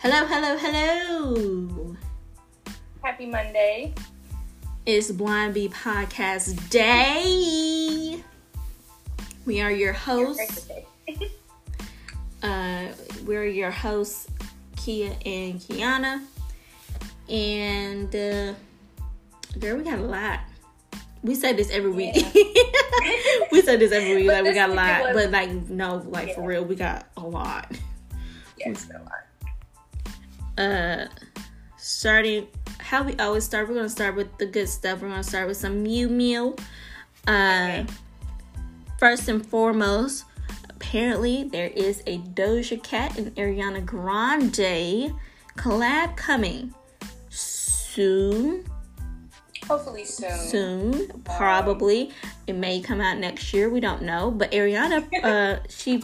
Hello, hello, hello. Happy Monday. It's Blind Bee Podcast Day. We are your hosts. uh, we're your hosts, Kia and Kiana. And, uh, girl, we got a lot. We say this every week. Yeah. we say this every week, but like we got a lot. But, like, no, like, yeah. for real, we got a lot. Yes, a lot uh starting how we always start we're gonna start with the good stuff. We're gonna start with some mew mew. Uh first and foremost apparently there is a doja cat and ariana grande collab coming soon. Hopefully soon. Soon probably. Um, it may come out next year we don't know. But ariana uh she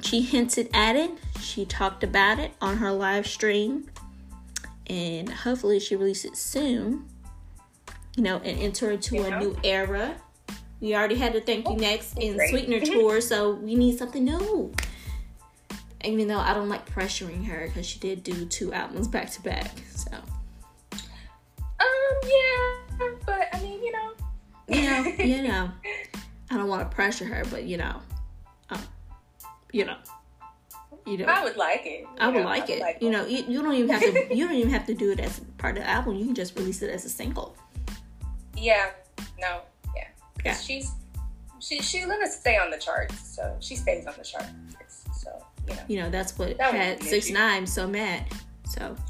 she hinted at it she talked about it on her live stream, and hopefully she releases it soon. You know, and enter into yeah. a new era. We already had the Thank You Next and Sweetener tour, so we need something new. Even though I don't like pressuring her because she did do two albums back to back, so. Um, yeah, but I mean, you know. You know, you know. I don't want to pressure her, but you know, um, you know. You know, I would like it. I would, like, I would it. like You know, you, you don't even have to. you don't even have to do it as part of the album. You can just release it as a single. Yeah. No. Yeah. Yeah. She's she she's gonna stay on the charts, so she stays on the charts. So you know. You know that's what that had six nine so mad. So.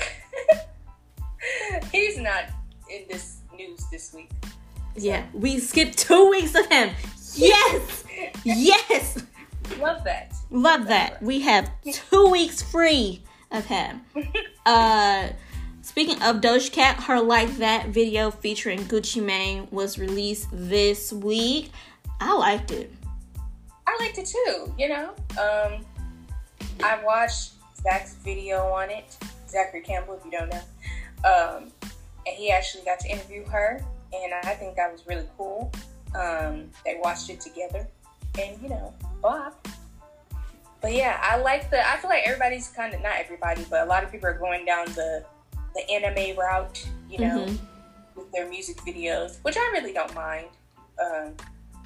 He's not in this news this week. So. Yeah, we skipped two weeks of him. Yes, yes. Love that. Love that. We have two weeks free of him. uh speaking of Doja Cat, her like that video featuring Gucci Mane was released this week. I liked it. I liked it too, you know. Um I watched Zach's video on it. Zachary Campbell, if you don't know. Um and he actually got to interview her and I think that was really cool. Um, they watched it together and you know, Bob. But yeah, I like the. I feel like everybody's kind of not everybody, but a lot of people are going down the the anime route, you know, mm-hmm. with their music videos, which I really don't mind. Um,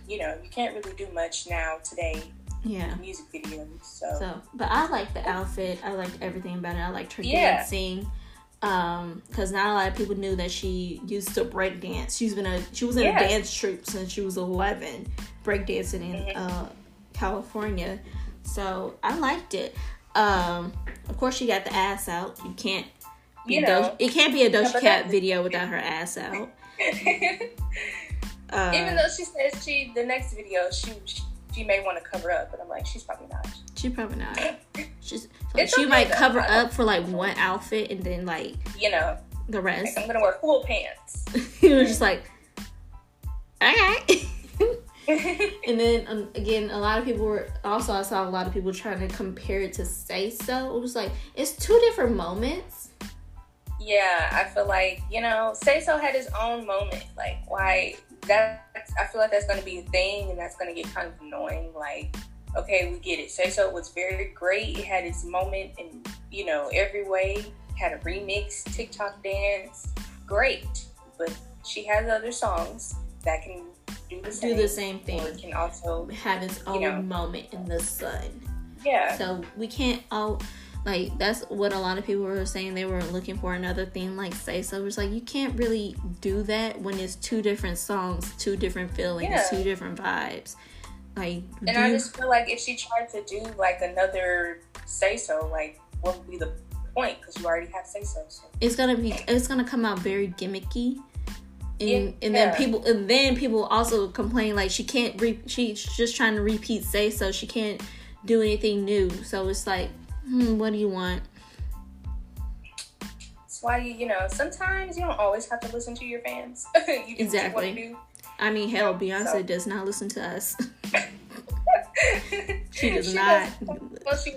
you know, you can't really do much now today. Yeah, music videos. So. so, but I like the outfit. I liked everything about it. I liked her yeah. dancing um because not a lot of people knew that she used to break dance she's been a she was in a dance troupe since she was 11 break dancing in mm-hmm. uh california so i liked it um of course she got the ass out you can't you know Doja, it can't be a doja cat video without her ass out uh, even though she says she the next video she she may want to cover up, but I'm like, she's probably not. She probably not. She's like, she okay, might though. cover up for like one outfit and then like you know the rest. Like, I'm gonna wear full pants. he was just like, okay. and then um, again, a lot of people were also I saw a lot of people trying to compare it to Say So. It was like it's two different moments. Yeah, I feel like you know Say So had his own moment. Like why that I feel like that's going to be a thing, and that's going to get kind of annoying. Like, okay, we get it. Say so was very great. It had its moment in you know every way. Had a remix, TikTok dance, great. But she has other songs that can do the same. Do the same thing. Or can also have its own you know, moment in the sun. Yeah. So we can't all like that's what a lot of people were saying they were looking for another thing like say so it's like you can't really do that when it's two different songs two different feelings yeah. two different vibes like and i just feel like if she tried to do like another say so like what would be the point because you already have say so, so it's gonna be it's gonna come out very gimmicky and, and then people and then people also complain like she can't re- she's just trying to repeat say so she can't do anything new so it's like Hmm, what do you want? That's why you, you know, sometimes you don't always have to listen to your fans. you exactly. I mean, hell, Beyonce so. does not listen to us. she does she not. Does, well, she,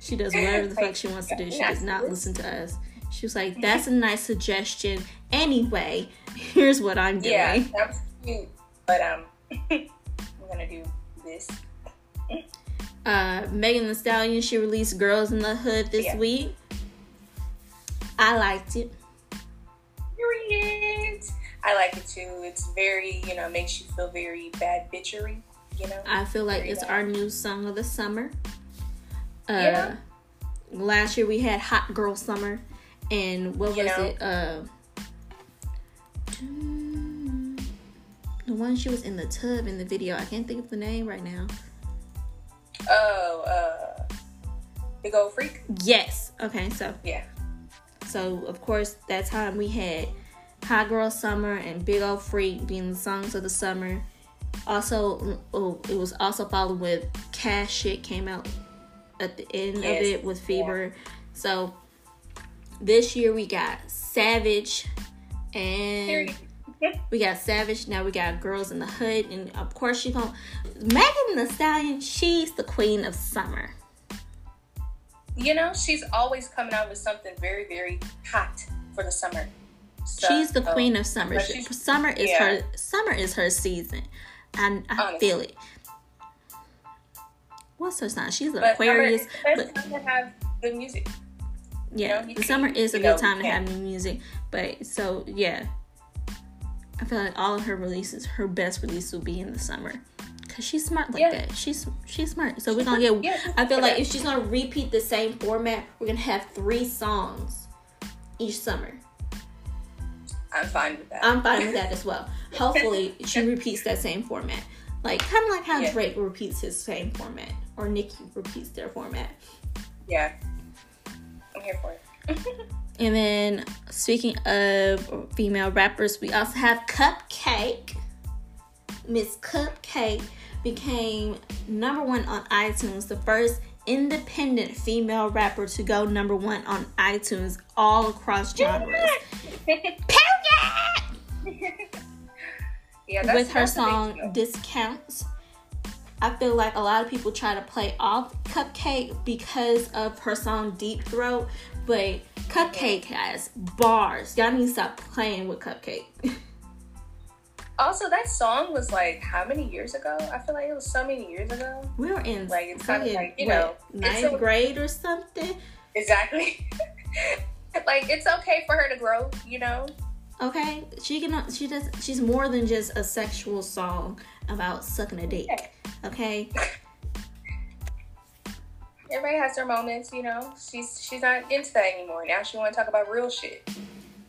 she does whatever the fuck she wants to do. She does not listen to us. She was like, "That's a nice suggestion." Anyway, here's what I'm doing. Yeah, that was cute, but um, I'm gonna do this. Uh, Megan Thee Stallion, she released "Girls in the Hood" this Yeah. week. I liked it. Period. I like it too. It's very, you know, makes you feel very bad bitchery. You know. I feel like Very it's nice. our new song of the summer. Uh, Yeah. Last year we had Hot Girl Summer, and what was know? it? Uh, the one she was in the tub in the video. I can't think of the name right now. Oh, uh, big old freak. Yes. Okay. So Yeah. so of course that time we had High Girl Summer and Big Old Freak being the songs of the summer. Also, oh, it was also followed with Cash Shit came out at the end of it with Fever. So this year we got Savage and we got Savage. Now we got Girls in the Hood, and of course she gonna Megan Thee Stallion. She's the queen of summer. You know, she's always coming out with something very, very hot for the summer. So, She's the um, queen of summer. She- she's- summer is yeah. her summer is her season. And I Honestly. feel it. What's her sign? She's an Aquarius. Summer, it's But have good music. Yeah, know, you the can- summer is a good know, time to have new music. But so yeah, I feel like all of her releases, her best release will be in the summer. Cause she's smart like Yeah. that. She's she's smart. So we're gonna get. Yeah, I feel like if she's gonna repeat the same format, we're gonna have three songs each summer. I'm fine with that. I'm fine with that as well. Hopefully, she repeats that same format. Like, kind of like how Yeah. Drake repeats his same format, or Nicki repeats their format. yeah. I'm here for it. And then, speaking of female rappers, we also have CupcakKe. Miss CupcakKe became number one on iTunes, the first independent female rapper to go number one on iTunes all across genres. Yeah, that's, with her song. Discounts. I feel like a lot of people try to play off CupcakKe because of her song Deep Throat, but CupcakKe has bars. Y'all need to stop playing with CupcakKe. Also, that song was like how many years ago? I feel like it was so many years ago. we were in Like, it's kinda like, you what, know, it's ninth a- grade or something. Exactly. like it's okay for her to grow, you know. Okay, she can. She does. She's more than just a sexual song about sucking a dick. Okay, Everybody has their moments, you know. She's she's not into that anymore. Now she want to talk about real shit.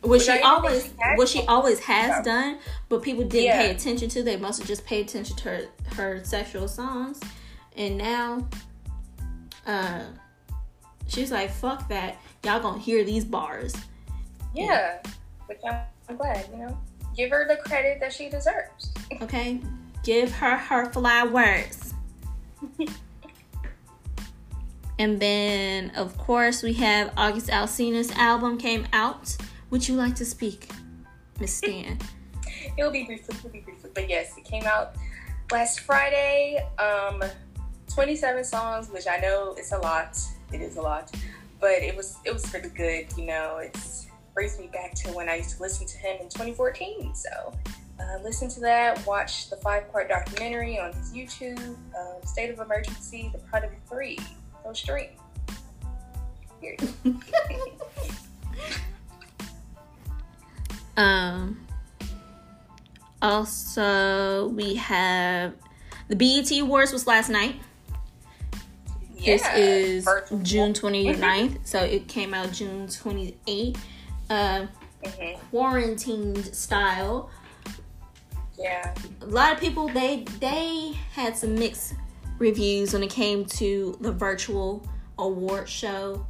What Which she I even think always, what she always has Yeah. done, but people didn't Yeah. pay attention to. They must have just paid attention to her, her sexual songs, and now, uh, she's like, "Fuck that! Y'all gonna hear these bars." Yeah, which I'm, I'm glad, you know. Give her the credit that she deserves. Okay, give her her flowers. and then, of course, we have August Alsina's album came out. Would you like to speak, Miss Stan? It'll be briefly, it'll be briefly, but yes, it came out last Friday. Um, 27 songs, which I know it's a lot. It is a lot, but it was it was the good, you know. It's brings me back to when I used to listen to him in 2014. So, uh, listen to that. Watch the five part documentary on his YouTube, um, State of Emergency, The Product Three. Go stream. Um. Also, we have the BET Awards was last night. Yeah, this is. June 29th, so it came out June 28th. Uh, Mhm. quarantined style. Yeah. A lot of people they they had some mixed reviews when it came to the virtual award show.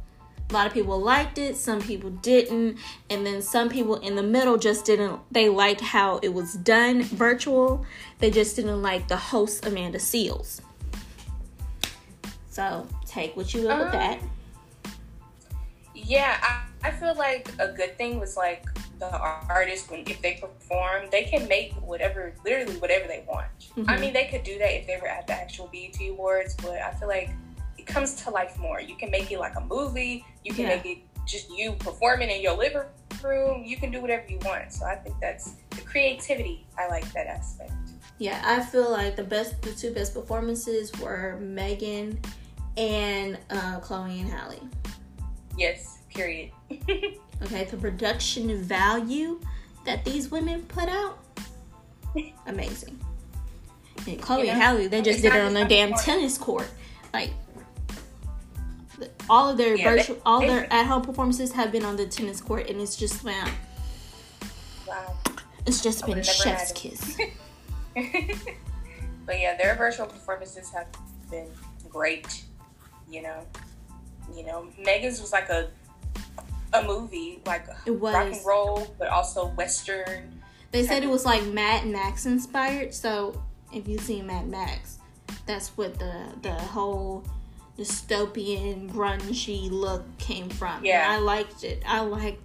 A lot of people liked it, some people didn't, and then some people in the middle just didn't. They liked how it was done virtual. They just didn't like the host Amanda Seales. So take what you will with Um, that. Yeah, I, I feel like a good thing was like the artist when if they perform, they can make whatever, literally whatever they want. I Mhm. mean, they could do that if they were at the actual BET Awards, but I feel like it comes to life more. You can make it like a movie. You can Yeah. make it just you performing in your living room. You can do whatever you want. So I think that's the creativity. I like that aspect. Yeah, I feel like the best, the two best performances were Megan and uh, Chloe and Halle. Yes, period. Okay, the production value that these women put out, amazing. And Chloe You and know, Halle, they just did it on their damn court. tennis court. Like all of their Yeah, they- virtual, all they- their at home performances have been on the tennis court, and it's just man, wow. it's just I been chef's kiss. but yeah, their virtual performances have been great. You know, you know, Megan's was like a a movie, like It was. rock and roll, but also western. They said it was like Mad Max inspired. So if you've seen Mad Max, that's what the the whole dystopian grungy look came from. And Yeah. I liked it. I like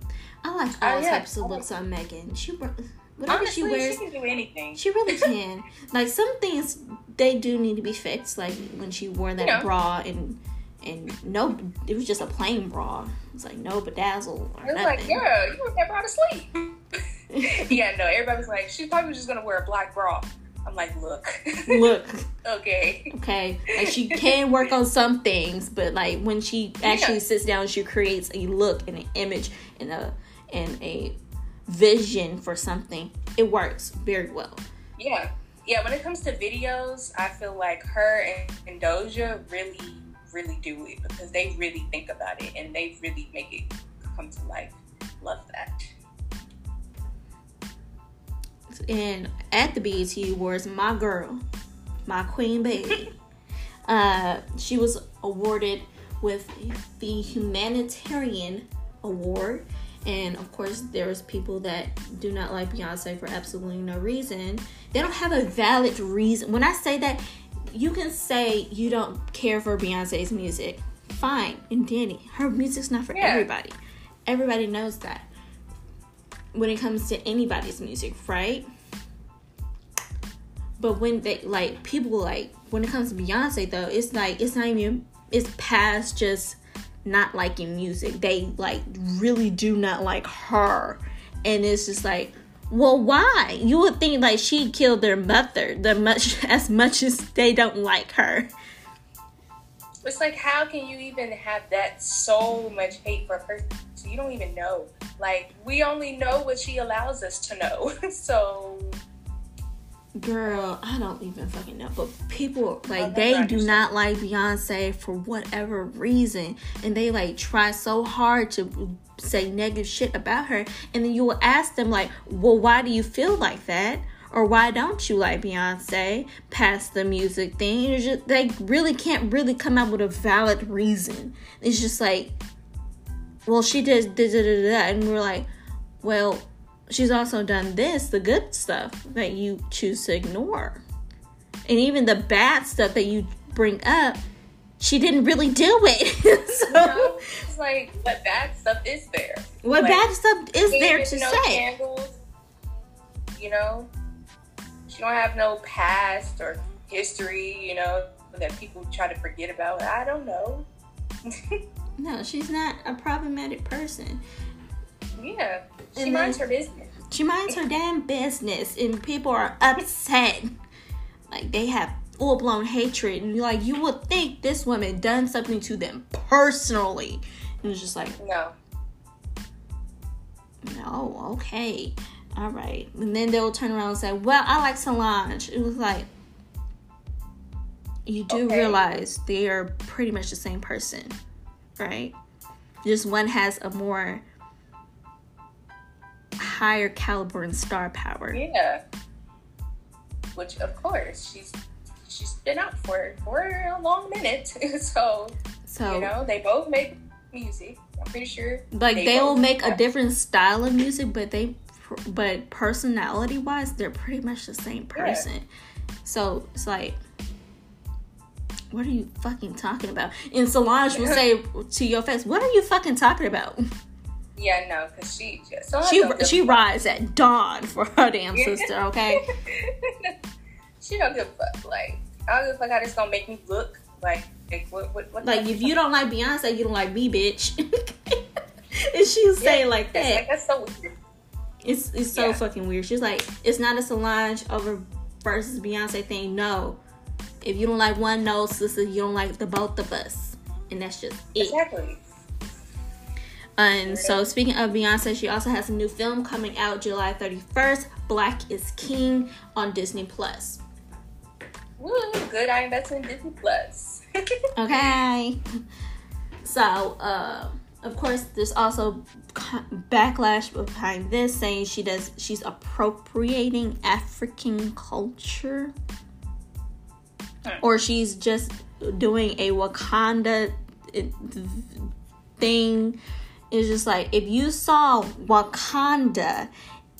I like oh, all Oh, yeah. types of looks on Megan. She whatever Honestly, she wears, she can do anything. she really can. like some things they do need to be fixed. Like when she wore that Yeah. bra and and no, it was just a plain bra. It's like no bedazzle or It was nothing. like, yeah, you were that bra to sleep. yeah, no, everybody's like, she's probably just gonna wear a black bra. I'm like, look, Look, okay, okay, like she can work on some things, but like when she actually Yeah. sits down, she creates a look and an image and a and a vision for something. It works very well. yeah, yeah. When it comes to videos, I feel like her and, and Doja really, really do it because they really think about it and they really make it come to life. Love that. and at the BET Awards, my girl, my queen baby, uh, she was awarded with the humanitarian award. And of course, there's people that do not like Beyonce for absolutely no reason. They don't have a valid reason. When I say that, you can say you don't care for Beyonce's music. Fine and Danny, Her music's not for Yeah. everybody. Everybody knows that when it comes to anybody's music, right? But when they like people like when it comes to Beyonce though, it's like it's not even it's past just not liking music. They like really do not like her. And it's just like, well, why? You would think like she killed their mother the much as much as they don't like her. It's like, how can you even have that so much hate for a person you don't even know? Like, we only know what she allows us to know. so, Girl, I don't even fucking know. But people like they do not like Beyonce for whatever reason. And they like try so hard to say negative shit about her. And then you will ask them like, well, why do you feel like that? Or why don't you like Beyonce past the music thing? It's just they really can't really come up with a valid reason. It's just like, well, she did da da da da, and we're like, well, she's also done this, the good stuff that you choose to ignore. And even the bad stuff that you bring up, she didn't really do it. so, know, it's like, what bad stuff is there? what like, bad stuff is there to no say? Candles, you know, she don't have no past or history, you know, that people try to forget about. I don't know. No, she's not a problematic person. Yeah, she And minds her business. She minds her damn business, and people are upset. like they have full blown hatred, and like you would think this woman done something to them personally. And it's just like, No. No, okay. All right. And then they'll turn around and say, Well, I like Solange. It was like, you do Okay. realize they are pretty much the same person, right? Just one has a more higher caliber and star power. Yeah. Which, of course, she's she's been out for for a long minute. so So, you know, they both make music. I'm pretty sure. like, they they will make a different style of music, but they, but personality wise, they're pretty much the same Yeah. person. So it's like, what are you fucking talking about? And Solange will say to your face, "What are you fucking talking about?" Yeah, no, because she just She she rides at dawn for her damn sister. Okay, she don't give a fuck. Like I don't give a fuck how this gonna make me look. Like, like what? What? what like if you don't like Beyonce, you don't like me, bitch. and she'll say like that. like that's so weird. It's it's so Yeah. fucking weird. She's like, it's not a Solange over versus Beyonce thing. No, if you don't like one, no, sister, you don't like the both of us, and that's just it. Exactly. And so, speaking of Beyonce, she also has a new film coming out July 31st, Black is King, on Disney Plus. Woo, good. I invest in Disney Plus. Okay. So, uh, of course, there's also backlash behind this, saying she does she's appropriating African culture, Hmm. or she's just doing a Wakanda uh, thing. It's just like if you saw Wakanda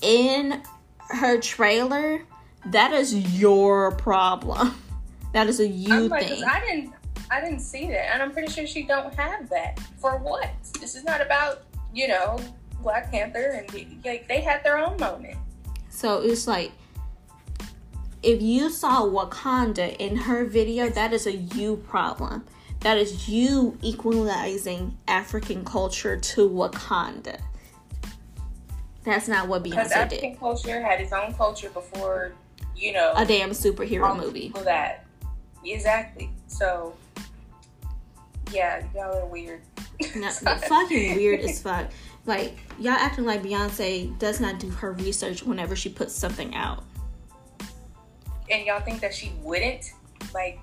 in her trailer, that is your problem. That is a you I'm like, thing. I didn't, I didn't see that, and I'm pretty sure she don't have that. For what? This is not about you know Black Panther, and like they had their own moment. So it's like if you saw Wakanda in her video, that is a you problem. That is you equalizing African culture to Wakanda. That's not what Because Beyonce African did. culture had its own culture before you know A damn superhero movie. that exactly. So yeah, y'all are weird. No, fucking weird as fuck. Like y'all acting like Beyonce does not do her research whenever she puts something out. and y'all think that she wouldn't like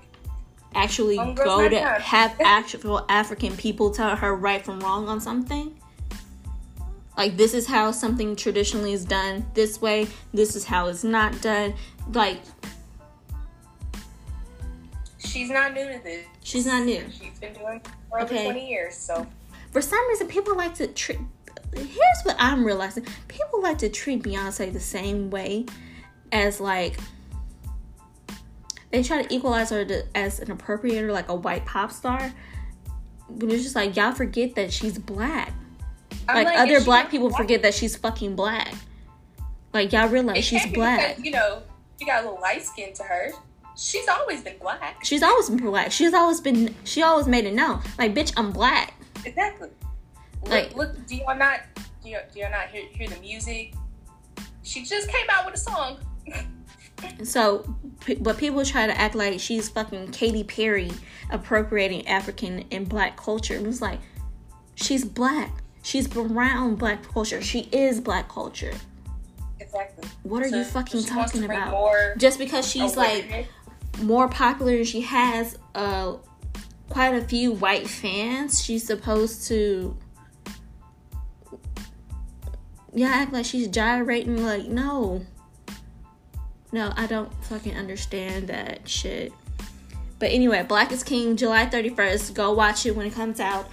Actually Homegirl's go to have actual African people tell her right from wrong on something. Like this is how something traditionally is done this way. This is how it's not done. Like she's not new to this. she's not new. She's been doing it for over twenty years. So For some reason, people like to treat. Here's what I'm realizing: people like to treat Beyonce the same way as like they try to equalize her to, as an appropriator, like a white pop star. But it's just like y'all forget that she's black. I'm Like, other black people forget that she's fucking black. Like y'all realize she's black. because, you know, she got a little light skin to her. She's always been black. She's always been black. She's always been. She always made it known. Like bitch, I'm black. Exactly. Look, Like- look do y'all not do you, do y'all not hear, hear the music? She just came out with a song. So, but people try to act like she's fucking Katy Perry appropriating African and black culture. It was like, she's black. She's around black culture. She is black culture. Exactly. What are So you fucking talking about? Just because she's like more popular and she has uh quite a few white fans, she's supposed to yeah act like she's gyrating. Like no, no, I don't fucking understand that shit. But anyway, Black is King, July 31st. Go watch it when it comes out.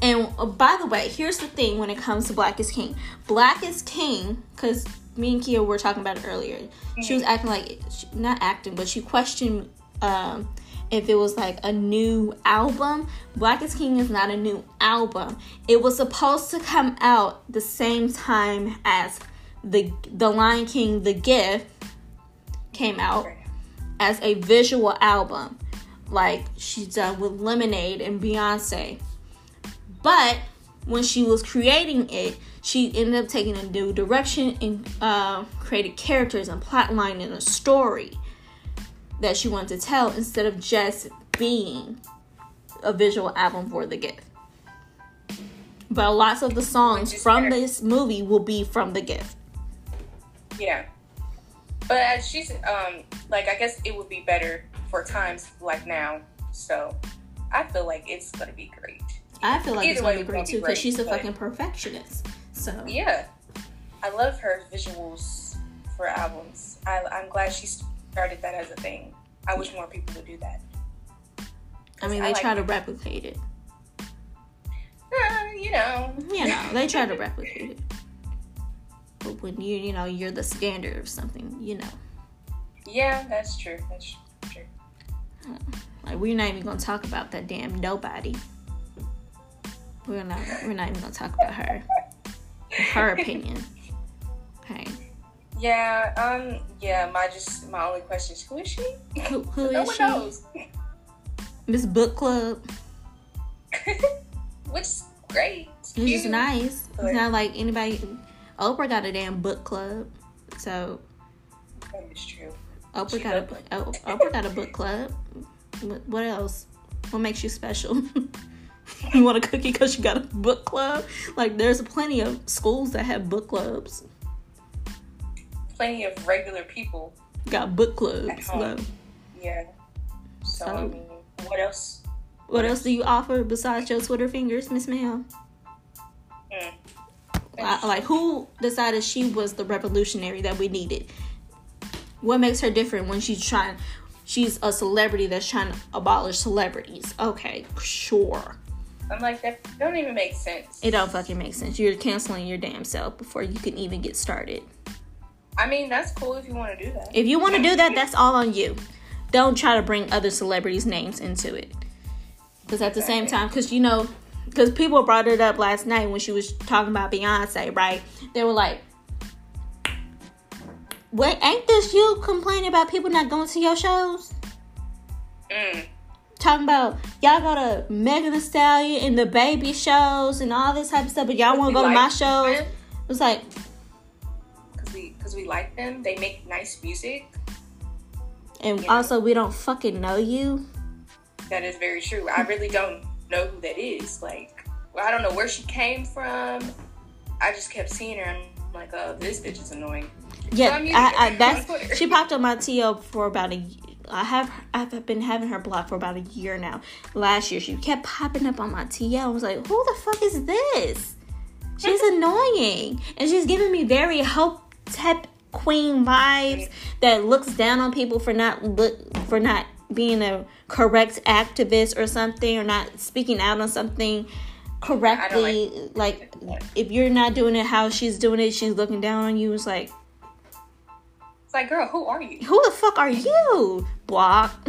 And uh, by the way, here's the thing when it comes to Black is King. Black is King, because me and Kia were talking about it earlier. She was acting like, not acting, but she questioned um, if it was like a new album. Black is King is not a new album. It was supposed to come out the same time as the the Lion King, The Gift came out as a visual album, like she's done with Lemonade and Beyonce. But when she was creating it, she ended up taking a new direction and uh, created characters and plot line and a story that she wanted to tell instead of just being a visual album for the gift. But lots of the songs from this movie will be from the gift. Yeah. But as she's um like I guess it would be better for times like now. So I feel like it's gonna be great. I feel like Either it's gonna be great too because she's a fucking perfectionist. So Yeah. I love her visuals for albums. I, I'm glad she started that as a thing. I wish more people would do that. I mean, I they like try to replicate it. Uh, you know. You know, they try to replicate it. But when you, you know, you're the standard of something, you know, Yeah, that's true. That's true. like we're not even gonna talk about that damn nobody. We're not. We're not even gonna talk about her. Her opinion. Okay. Yeah, um, yeah, my just my only question is who is she? Who, who no is one she? knows. Miss Book Club. Which is great. It's just nice. It's not like anybody. Oprah got a damn book club, so That is true. Oprah She got a book. Oh, Oprah got a book club. What, what else? What makes you special? you want a cookie because you got a book club? Like, there's plenty of schools that have book clubs. Plenty of regular people. Got book clubs. Yeah. So, So- I mean, what else? what else do you offer besides your Twitter fingers, Miss Ma'am? Like, who decided she was the revolutionary that we needed? What makes her different when she's trying? She's a celebrity that's trying to abolish celebrities. Okay, sure. I'm like, that don't even make sense. It don't fucking make sense. You're canceling your damn self before you can even get started. I mean, that's cool if you want to do that. If you want to do that, that's all on you. Don't try to bring other celebrities' names into it. Because at the same time, because you know, because people brought it up last night when she was talking about Beyonce, right? They were like, "Wait, ain't this you complaining about people not going to your shows? Mm. Talking about y'all go to Megan Thee Stallion and the baby shows and all this type of stuff, but y'all want to go to my shows." It was like, Because we, cause we like them. They make nice music. and Yeah. also we don't fucking know you. That is very true. I really don't know who that is. Like, well, I don't know where she came from. I just kept seeing her. I'm like, oh, this bitch is annoying. Yeah, So I, I, that's she popped on my TL for about a. I have I've been having her blocked for about a year now. Last year she kept popping up on my TL. I was like, who the fuck is this? She's annoying, and she's giving me very hope tep queen vibes that looks down on people for not look for not being a correct activist or something or not speaking out on something correctly. like if you're not doing it how she's doing it, she's looking down on you. It's like It's like, girl, who are you? who the fuck are you? Block.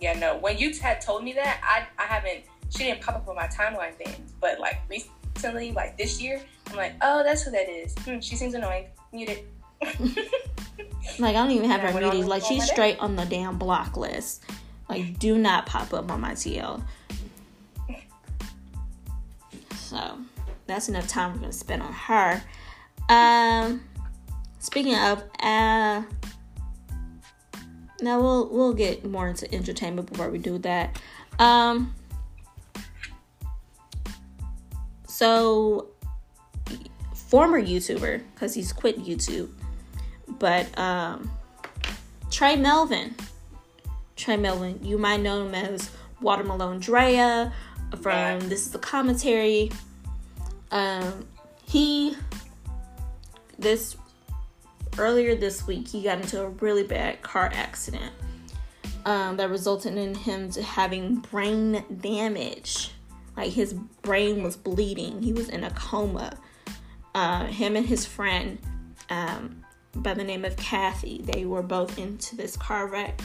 Yeah, no. When you had told me that, I, I haven't. She didn't pop up on my timeline then. But like recently, like this year, I'm like, oh, that's who that is. Hmm, she seems annoying. Muted. Like I don't even have her muted. Like she's straight on the damn block list. Like do not pop up on my TL. So that's enough time we're gonna spend on her. Um speaking of uh now we'll we'll get more into entertainment before we do that. Um so former YouTuber, because he's quit YouTube, but um Trey Melvin. Trey Melvin, you might know him as Watermelon Drea from. This is the Commentary. Um, he this earlier this week he got into a really bad car accident um, that resulted in him to having brain damage. Like his brain was bleeding. He was in a coma. Uh, him and his friend um, by the name of Kathy, they were both into this car wreck.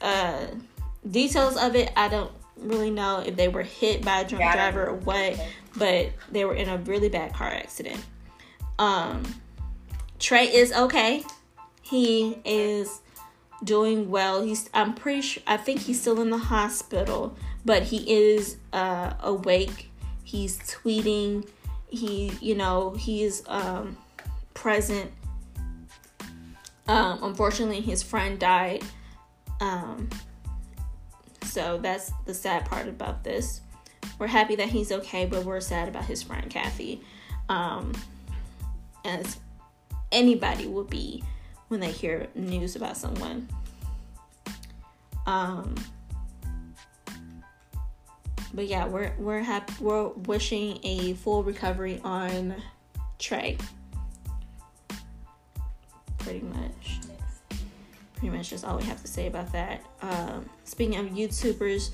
Uh, details of it, I don't really know if they were hit by a drunk Yeah, I don't driver or what, but they were in a really bad car accident. Um, Trey is okay. He is doing well. He's I'm pretty sure I think he's still in the hospital, but he is uh awake. He's tweeting. He, you know, he's um present. Um unfortunately his friend died. Um so that's the sad part about this. We're happy that he's okay, but we're sad about his friend Kathy. Um as anybody would be when they hear news about someone. Um, but yeah, we're we're happy. We're wishing a full recovery on Trey. Pretty much. Pretty much that's all we have to say about that. Um, speaking of YouTubers,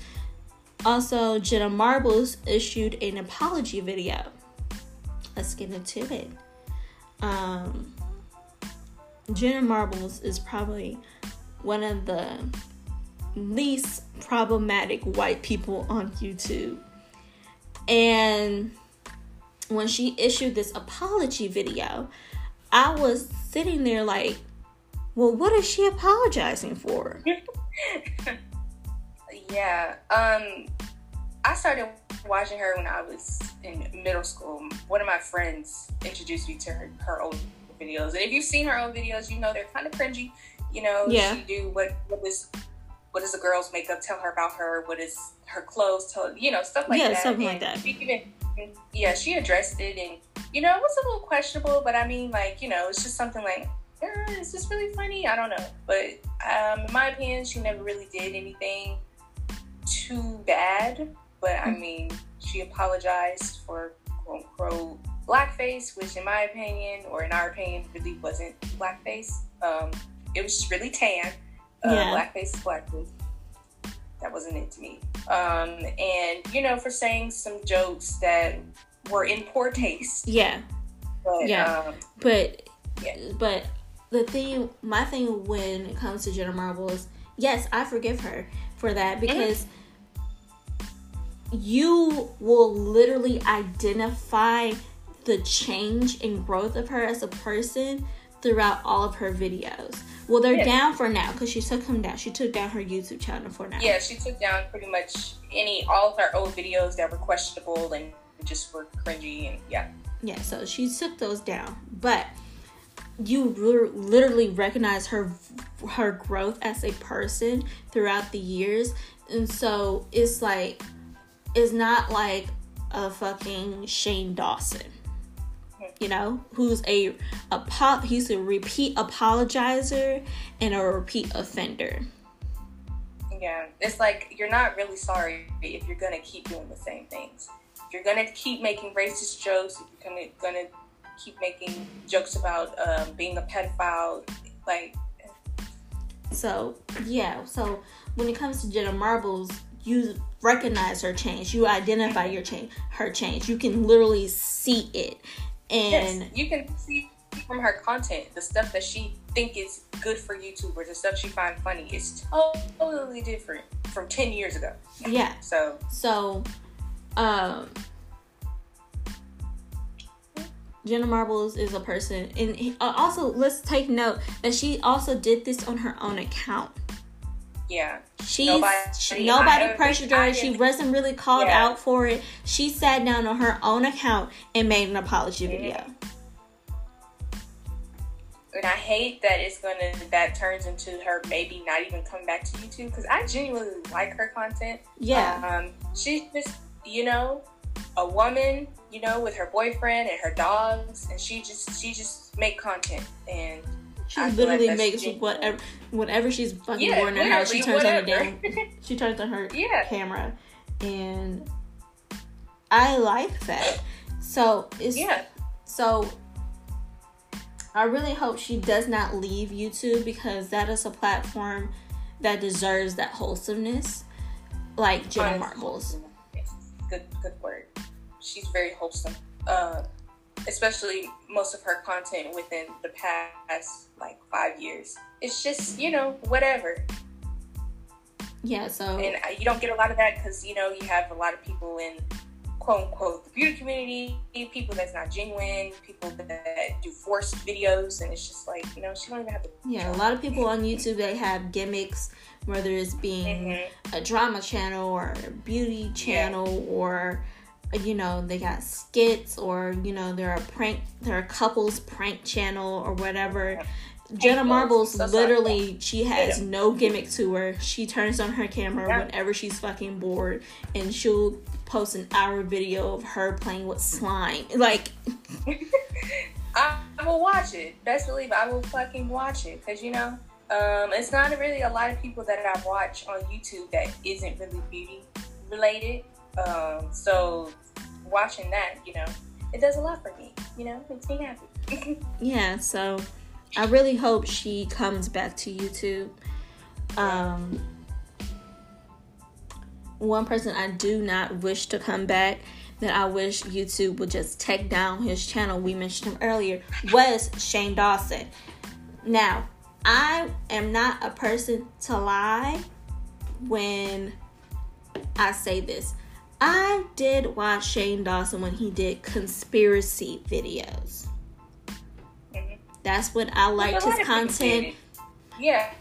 also Jenna Marbles issued an apology video. Let's get into it. Um, Jenna Marbles is probably one of the least problematic white people on YouTube. And when she issued this apology video, I was sitting there like, well, what is she apologizing for? yeah. Um, I started watching her when I was in middle school. One of my friends introduced me to her, her old videos. And if you've seen her own videos, you know they're kind of cringy. You know, Yeah. she do what what is what does the girl's makeup tell her about her? What is her clothes tell you know stuff like Yeah, that. something like that. she even yeah, she addressed it, and you know it was a little questionable, but I mean like you know it's just something like. Uh, is this really funny? I don't know, but um, in my opinion, she never really did anything too bad. But I mean, she apologized for quote unquote blackface, which in my opinion, or in our opinion, really wasn't blackface. Um, it was just really tan. Uh, Yeah. Blackface is blackface. That wasn't it to me. Um, and you know, for saying some jokes that were in poor taste. Yeah. But Yeah. um, But Yeah. but the thing my thing when it comes to Jenna Marble is yes, I forgive her for that because you will literally identify the change and growth of her as a person throughout all of her videos. Well, they're Yeah. down for now because she took them down. She took down her YouTube channel for now. yeah, she took down pretty much any all of her old videos that were questionable and just were cringy and yeah. Yeah, so she took those down, but you literally recognize her her growth as a person throughout the years, and so it's like it's not like a fucking Shane Dawson, you know, who's a a pop he's a repeat apologizer and a repeat offender. Yeah, it's like you're not really sorry if you're gonna keep doing the same things. You're gonna keep making racist jokes, if you're gonna gonna keep making jokes about um, being a pedophile, like So yeah, so when it comes to Jenna Marbles, you recognize her change. You identify your change, her change. You can literally see it, and yes, you can see from her content the stuff that she think is good for YouTube or the stuff she find funny is totally different from ten years ago. yeah. So So, um, Jenna Marbles is a person, and he- uh, also let's take note that she also did this on her own account. yeah, She's Nobody- she, nobody pressured her. She wasn't really called Yeah. out for it. She sat down on her own account and made an apology Mhm. video. and I hate that it's gonna that turns into her maybe not even coming back to YouTube because I genuinely like her content. Yeah, Um, she's just, you know, a woman, you know, with her boyfriend and her dogs, and she just, she just make content, and she I feel like literally makes genuine. whatever whatever she's fucking yeah, bored in her house. She turns literally, on the whatever. damn she turns on her yeah, camera, and I like that. So it's yeah, so. I really hope she does not leave YouTube because that is a platform that deserves that wholesomeness, like Jenna. Marbles. Good, good word. She's very wholesome. Uh, especially most of her content within the past like five years. It's just, you know, whatever. Yeah, so and you don't get a lot of that because you know you have a lot of people in quote unquote the beauty community people that's not genuine people that do forced videos and it's just like you know she don't even have to Yeah, a lot of people on YouTube they have gimmicks, whether it's being Mhm. a drama channel or a beauty channel or you know they got skits or you know they're a prank they're a couples prank channel or whatever. Jenna those. Marbles literally she has 'em. no gimmick to her. She turns on her camera Yeah. whenever she's fucking bored and she'll post an hour video of her playing with slime. Like I, I will watch it best believe I will fucking watch it because you know um, it's not really a lot of people that I watch on YouTube that isn't really beauty related um, so watching that you know it does a lot for me you know makes me happy Yeah, so I really hope she comes back to YouTube. Um, one person I do not wish to come back that I wish YouTube would just take down his channel, we mentioned him earlier, was Shane Dawson. Now, I am not a person to lie when I say this. I did watch Shane Dawson when he did conspiracy videos. That's when I liked his content. yeah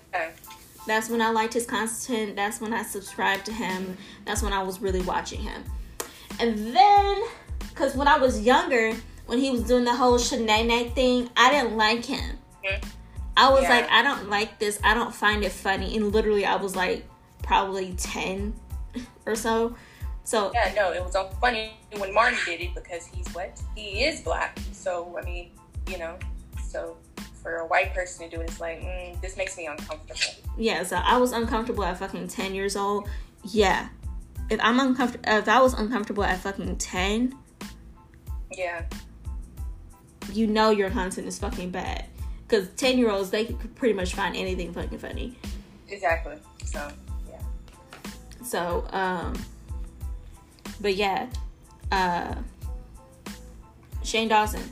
That's when I liked his content. That's when I subscribed to him. That's when I was really watching him. And then, because when I was younger, when he was doing the whole Shanaynay thing, I didn't like him. Mhm. I was Yeah. like, I don't like this. I don't find it funny. And literally, I was like, probably ten or so. So Yeah, no, it was all funny when Martin did it because he's what? He is black. So, I mean, you know, so for a white person to do it, it's like, mm, this makes me uncomfortable. yeah, so I was uncomfortable at fucking ten years old. Yeah, if I'm uncomfortable, if I was uncomfortable at fucking ten, Yeah, you know your content is fucking bad. Because ten year olds, they could pretty much find anything fucking funny. exactly. So, yeah. So, um, but yeah, uh, Shane Dawson.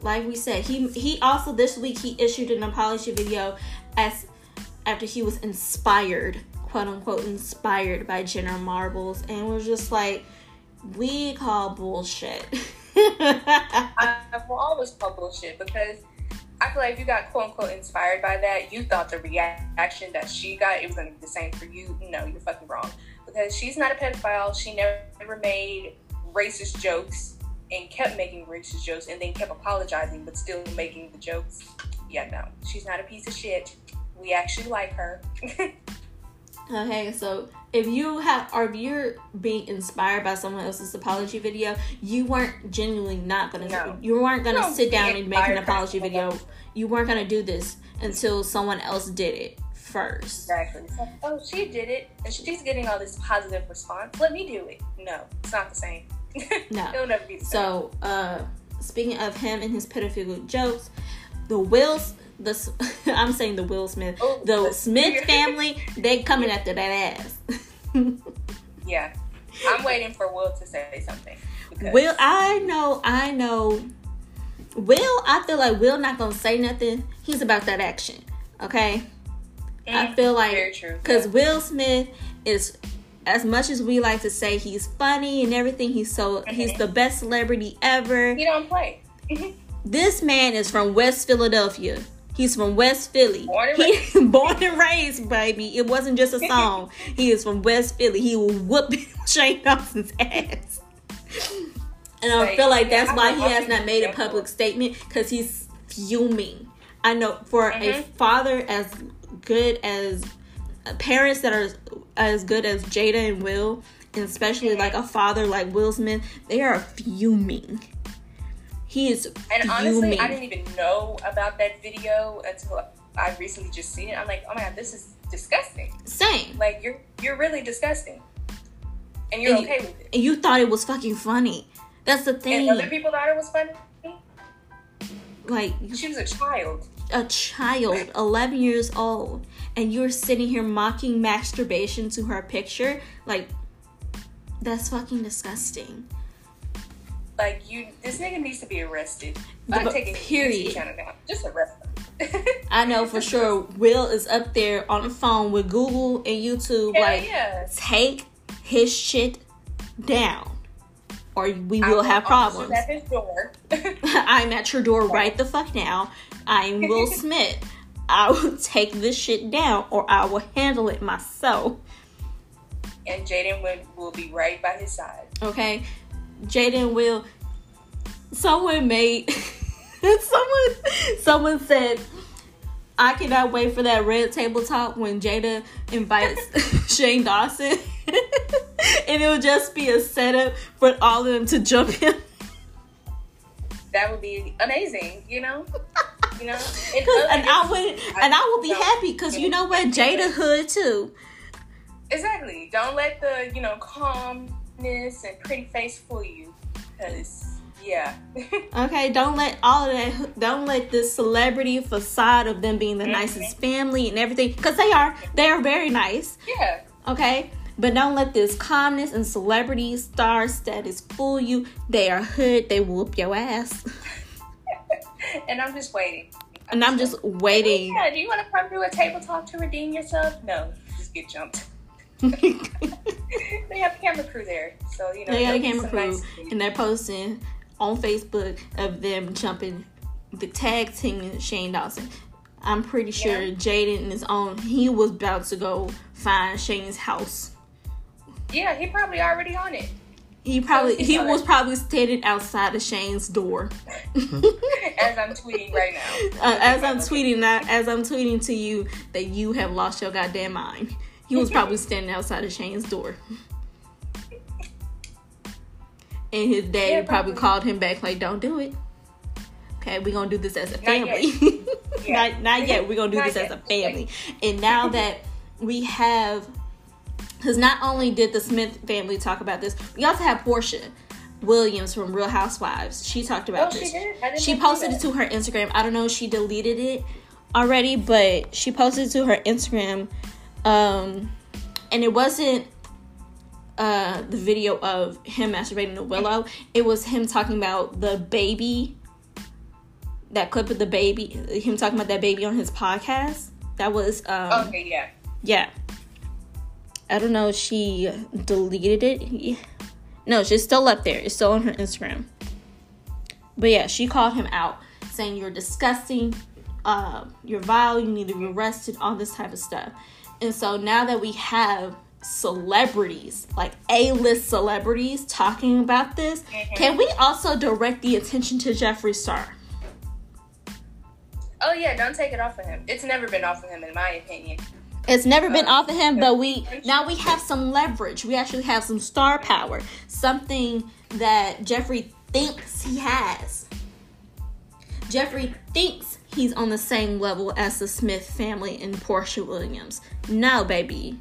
Like we said, he he also this week he issued an apology video as after he was inspired, quote unquote, inspired by Jenna Marbles, and was just like, we call bullshit. I, I will always call bullshit because I feel like if you got quote unquote inspired by that, you thought the reaction that she got, it was to be the same for you. No, you're fucking wrong. Because she's not a pedophile. She never made racist jokes and kept making racist jokes and then kept apologizing but still making the jokes. Yeah, no. She's not a piece of shit. We actually like her. Okay, so if you have, or if you're being inspired by someone else's apology video, you weren't genuinely not gonna, No. you weren't gonna No, sit down and make an apology video. You weren't gonna do this until someone else did it first. exactly. Like, oh, she did it and she's getting all this positive response. Let me do it. No, it's not the same. No. It'll never be the same. So, uh, speaking of him and his pedophilic jokes, the Wills, the I'm saying the Will Smith, Oh, the the- Smith family, they coming after that ass. Yeah. I'm waiting for Will to say something. Will, I know, I know. Will, I feel like Will not gonna say nothing. He's about that action. Okay, I Mm, feel like very true. because Will Smith is as much as we like to say he's funny and everything. He's so he's Mhm. the best celebrity ever. he don't play. This man is from West Philadelphia. He's from West Philly. Born and He- born and raised, baby. It wasn't just a song. he is from West Philly. He will whoop Shane Dawson's ass. And I feel like that's why he has not made a public statement because he's fuming. I know for a Mhm. father as good as parents that are as good as Jada and Will, and especially Mm-hmm. like a father like Will Smith, they are fuming. He is And honestly, fuming. I didn't even know about that video until I recently just seen it. I'm like, oh my god, this is disgusting. Same. Like you're you're really disgusting, and you're And you- okay with it. And you thought it was fucking funny. That's the thing. And other people thought it was funny. Like She was a child. a child, 11 years old, and you're sitting here mocking masturbation to her picture. Like, that's fucking disgusting. Like you, this nigga needs to be arrested. The- I'm taking period. his YouTube channel down. Just arrest him. I know for sure Will is up there on the phone with Google and YouTube, Hell like, yeah. take his shit down, or we will have problems. at his door. I'm at your door right the fuck now. I'm Will Smith. I will take this shit down or I will handle it myself. and Jaden will, will be right by his side. Okay? Jaden will someone made someone someone said I cannot wait for that red table talk when Jada invites Shane Dawson. and it'll just be a setup for all of them to jump in. That would be amazing, you know. You know, and, and I would and I will be happy because you know what Jada hood too. exactly. Don't let the you know calmness and pretty face fool you, because yeah, Okay, don't let all of that. Don't let this celebrity facade of them being the Mhm. nicest family and everything, because they are. They are very nice. yeah. Okay, but don't let this calmness and celebrity star status fool you. They are hood. They whoop your ass. And I'm just waiting. And I'm just waiting. Yeah, do you want to come do a table talk to redeem yourself? No, just get jumped. They have a camera crew there, so you know they got a camera crew, nice- and they're posting on Facebook of them jumping the tag team Shane Dawson. I'm pretty sure Yeah. Jaden is on. He was about to go find Shane's house. Yeah, he probably already on it. He probably he was probably standing outside of Shane's door. as I'm tweeting right now. Uh, as I'm tweeting that as I'm tweeting to you that you have lost your goddamn mind. He was probably standing outside of Shane's door. And his dad Yeah, probably probably. called him back like, "Don't do it. Okay, we're gonna do this as a Not family. yet. Yeah. not not yet. We're gonna do Not this as a family." And now that we have, because not only did the Smith family talk about this, we also have Porsha Williams from Real Housewives. She talked about Oh, she this. didn't She posted it to her Instagram. I don't know if she deleted it already, but she posted it to her Instagram. Um, and it wasn't uh the video of him masturbating to Willow. It was him talking about the baby. That clip of the baby, him talking about that baby on his podcast. That was um Okay, yeah. yeah. I don't know if she deleted it. No, she's still up there. It's still on her Instagram. But yeah, she called him out saying you're disgusting, uh, you're vile, you need to be arrested, all this type of stuff. And so now that we have celebrities, like A-list celebrities talking about this, mm-hmm. can we also direct the attention to Jeffree Star? Oh yeah, don't take it off of him. It's never been off of him, in my opinion. It's never been off of him, but we now we have some leverage. We actually have some star power, something that Jeffree thinks he has. Jeffree thinks he's on the same level as the Smith family and Porsha Williams. No, baby,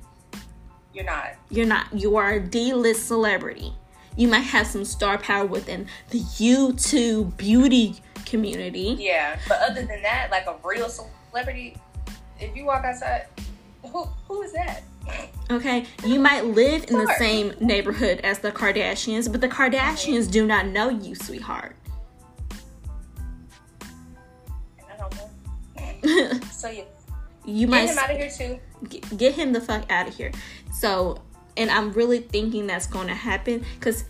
You're not. you're not. You are a D-list celebrity. You might have some star power within the YouTube beauty community. Yeah, but other than that, like a real celebrity, if you walk outside, who who is that? Okay, you might live in the same neighborhood as the Kardashians, but the Kardashians do not know you, sweetheart. So yeah, you get might him out of here too. get, get him the fuck out of here. So, and I'm really thinking that's going to happen because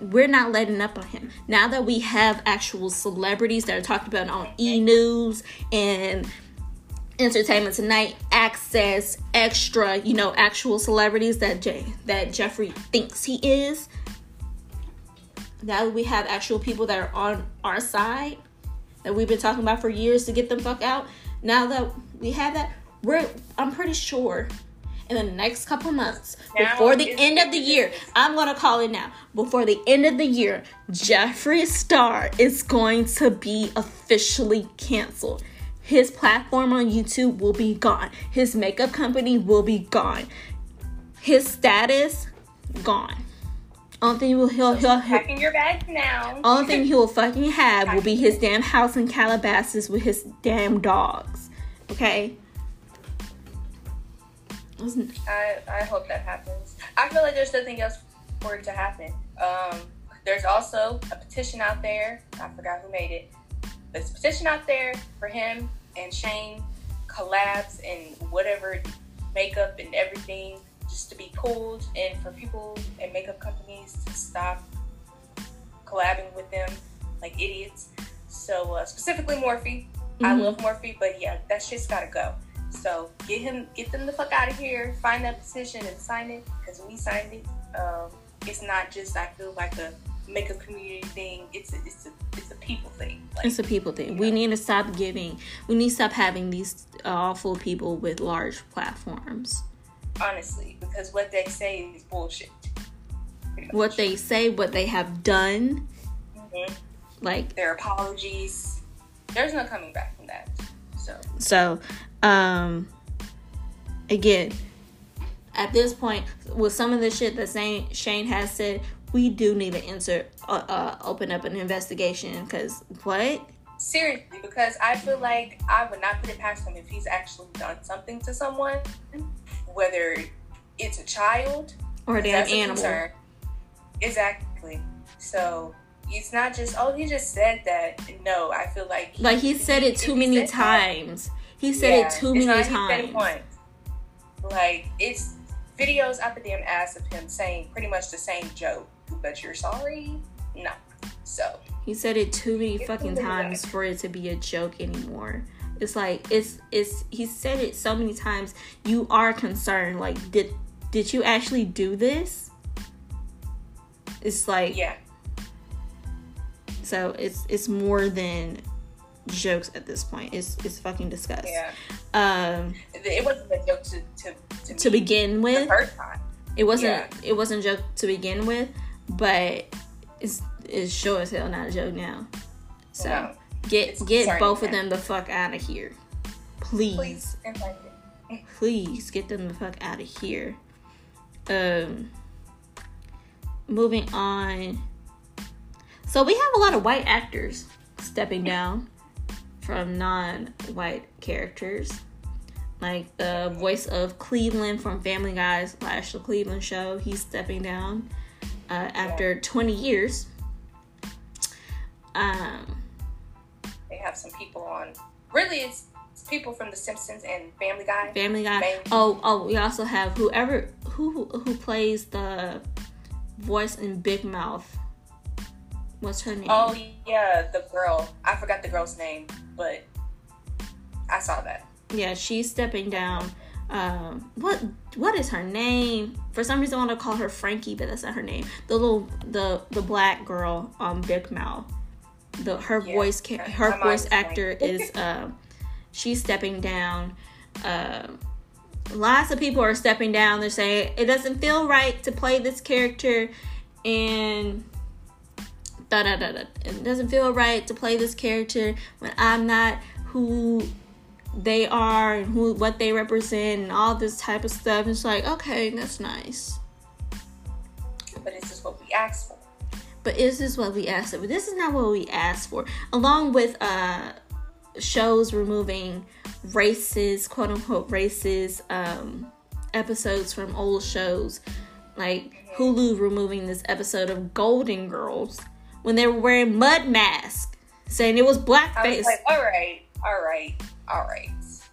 we're not letting up on him. Now that we have actual celebrities that are talked about on E News and Entertainment Tonight, Access, Extra, you know, actual celebrities that Jay, that Jeffree thinks he is. Now that we have actual people that are on our side that we've been talking about for years to get them fuck out. Now that we have that, we're I'm pretty sure in the next couple months, Now before the end of the year, I'm gonna call it now. Before the end of the year, Jeffree Star is going to be officially canceled. His platform on YouTube will be gone. His makeup company will be gone. His status gone. Only thing he'll, he'll, he'll, he'll Packing your bags now. only thing he will fucking have will be his damn house in Calabasas with his damn dogs. Okay? Listen, I, I hope that happens. I feel like there's nothing else for it to happen. Um, there's also a petition out there. I forgot who made it. There's a petition out there for him and Shane collabs and whatever makeup and everything just to be pulled and for people and makeup companies to stop collabing with them like idiots. So uh, specifically Morphe. I Mhm. love Morphe, but yeah, that shit's gotta go. So get him, get them the fuck out of here. Find that petition and sign it because we signed it. Um, it's not just I feel like a makeup community thing. It's a, it's a it's a people thing. Like, it's a people thing. We need to stop giving, we need to stop having these awful people with large platforms. honestly, because what they say is bullshit. What they say, what they have done, Mhm. like, their apologies. There's no coming back from that. So So, um, again, at this point, with some of the shit that Shane, Shane has said, we do need to enter, uh, uh, open up an investigation. Because what? seriously, because I feel like I would not put it past him if he's actually done something to someone, whether it's a child Or a damn That's a animal? concern. Exactly. So it's not just oh he just said that. No, I feel like Like he said it too many said that- times. He said Yeah, it too many not he said it times. Like it's videos up the damn ass of him saying pretty much the same joke, but you're sorry. No. So He said it too many fucking times times. for it to be a joke anymore. It's like it's it's he said it so many times. You are concerned. Like did did you actually do this? It's like Yeah. So it's it's more than jokes at this point. It's it's fucking disgust. Yeah. Um, It- wasn't a joke to to to, to begin the with, first time. it wasn't yeah. it wasn't a joke to begin with, but it's it's sure as hell not a joke now. So No. get It's get both of them the fuck out of here, please. Please you. please get them the fuck out of here. Um, moving on. So we have a lot of white actors stepping down from non-white characters, like the voice of Cleveland from Family Guy slash The Cleveland Show. He's stepping down uh, after 20 years. Um, They have some people on. Really, it's, people from The Simpsons and Family Guy. Family Guy. Oh, oh, we also have whoever who who plays the voice in Big Mouth. What's her name? Oh yeah, the girl. I forgot the girl's name, but I saw that. yeah, she's stepping down. Um, what what is her name? For some reason, I want to call her Frankie, but that's not her name. The little the the black girl on Big Mouth. The her Yeah, voice ca- her voice actor is um she's stepping down. Um, lots of people are stepping down. They're saying it doesn't feel right to play this character, and da da da da. It doesn't feel right to play this character when I'm not who they are and who what they represent and all this type of stuff. It's like okay, that's nice, But it's just what we asked for. but is this what we asked for? But this is not what we asked for. Along with uh shows removing racist, quote unquote racist um episodes from old shows, like Hulu removing this episode of Golden Girls when they were wearing mud masks, saying it was blackface. I like, all right, all right, all right.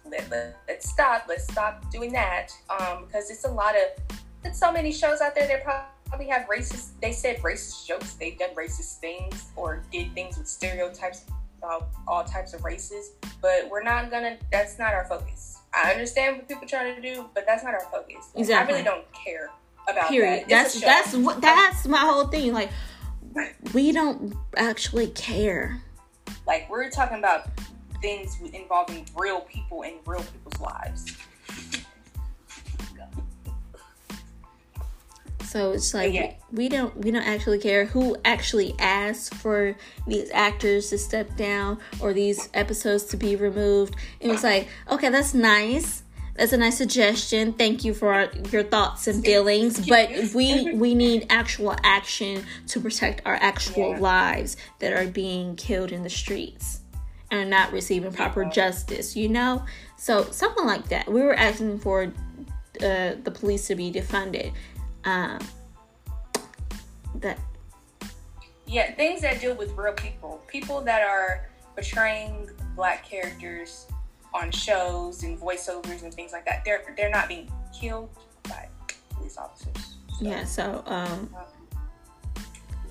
Let, let, let's stop. Let's stop doing that. Um, because it's a lot of, there's so many shows out there that probably have racist. They said racist jokes. They've done racist things or did things with stereotypes about all types of races. But we're not gonna. That's not our focus. I understand what people trying to do, but that's not our focus. Exactly. I really don't care about Period. that. That's that's what that's my whole thing. Like we don't actually care. Like we're talking about things involving real people and real people's lives. So it's like yeah. we, we don't we don't actually care who actually asked for these actors to step down or these episodes to be removed. It was like, okay, that's nice. That's a nice suggestion. Thank you for your thoughts and feelings, but we we need actual action to protect our actual Yeah. lives that are being killed in the streets and are not receiving proper justice. You know, so something like that. We were asking for uh, the police to be defunded. Um, that Yeah, things that deal with real people, people that are portraying black characters on shows and voiceovers and things like that. They're they're not being killed by police officers. So, yeah. So um,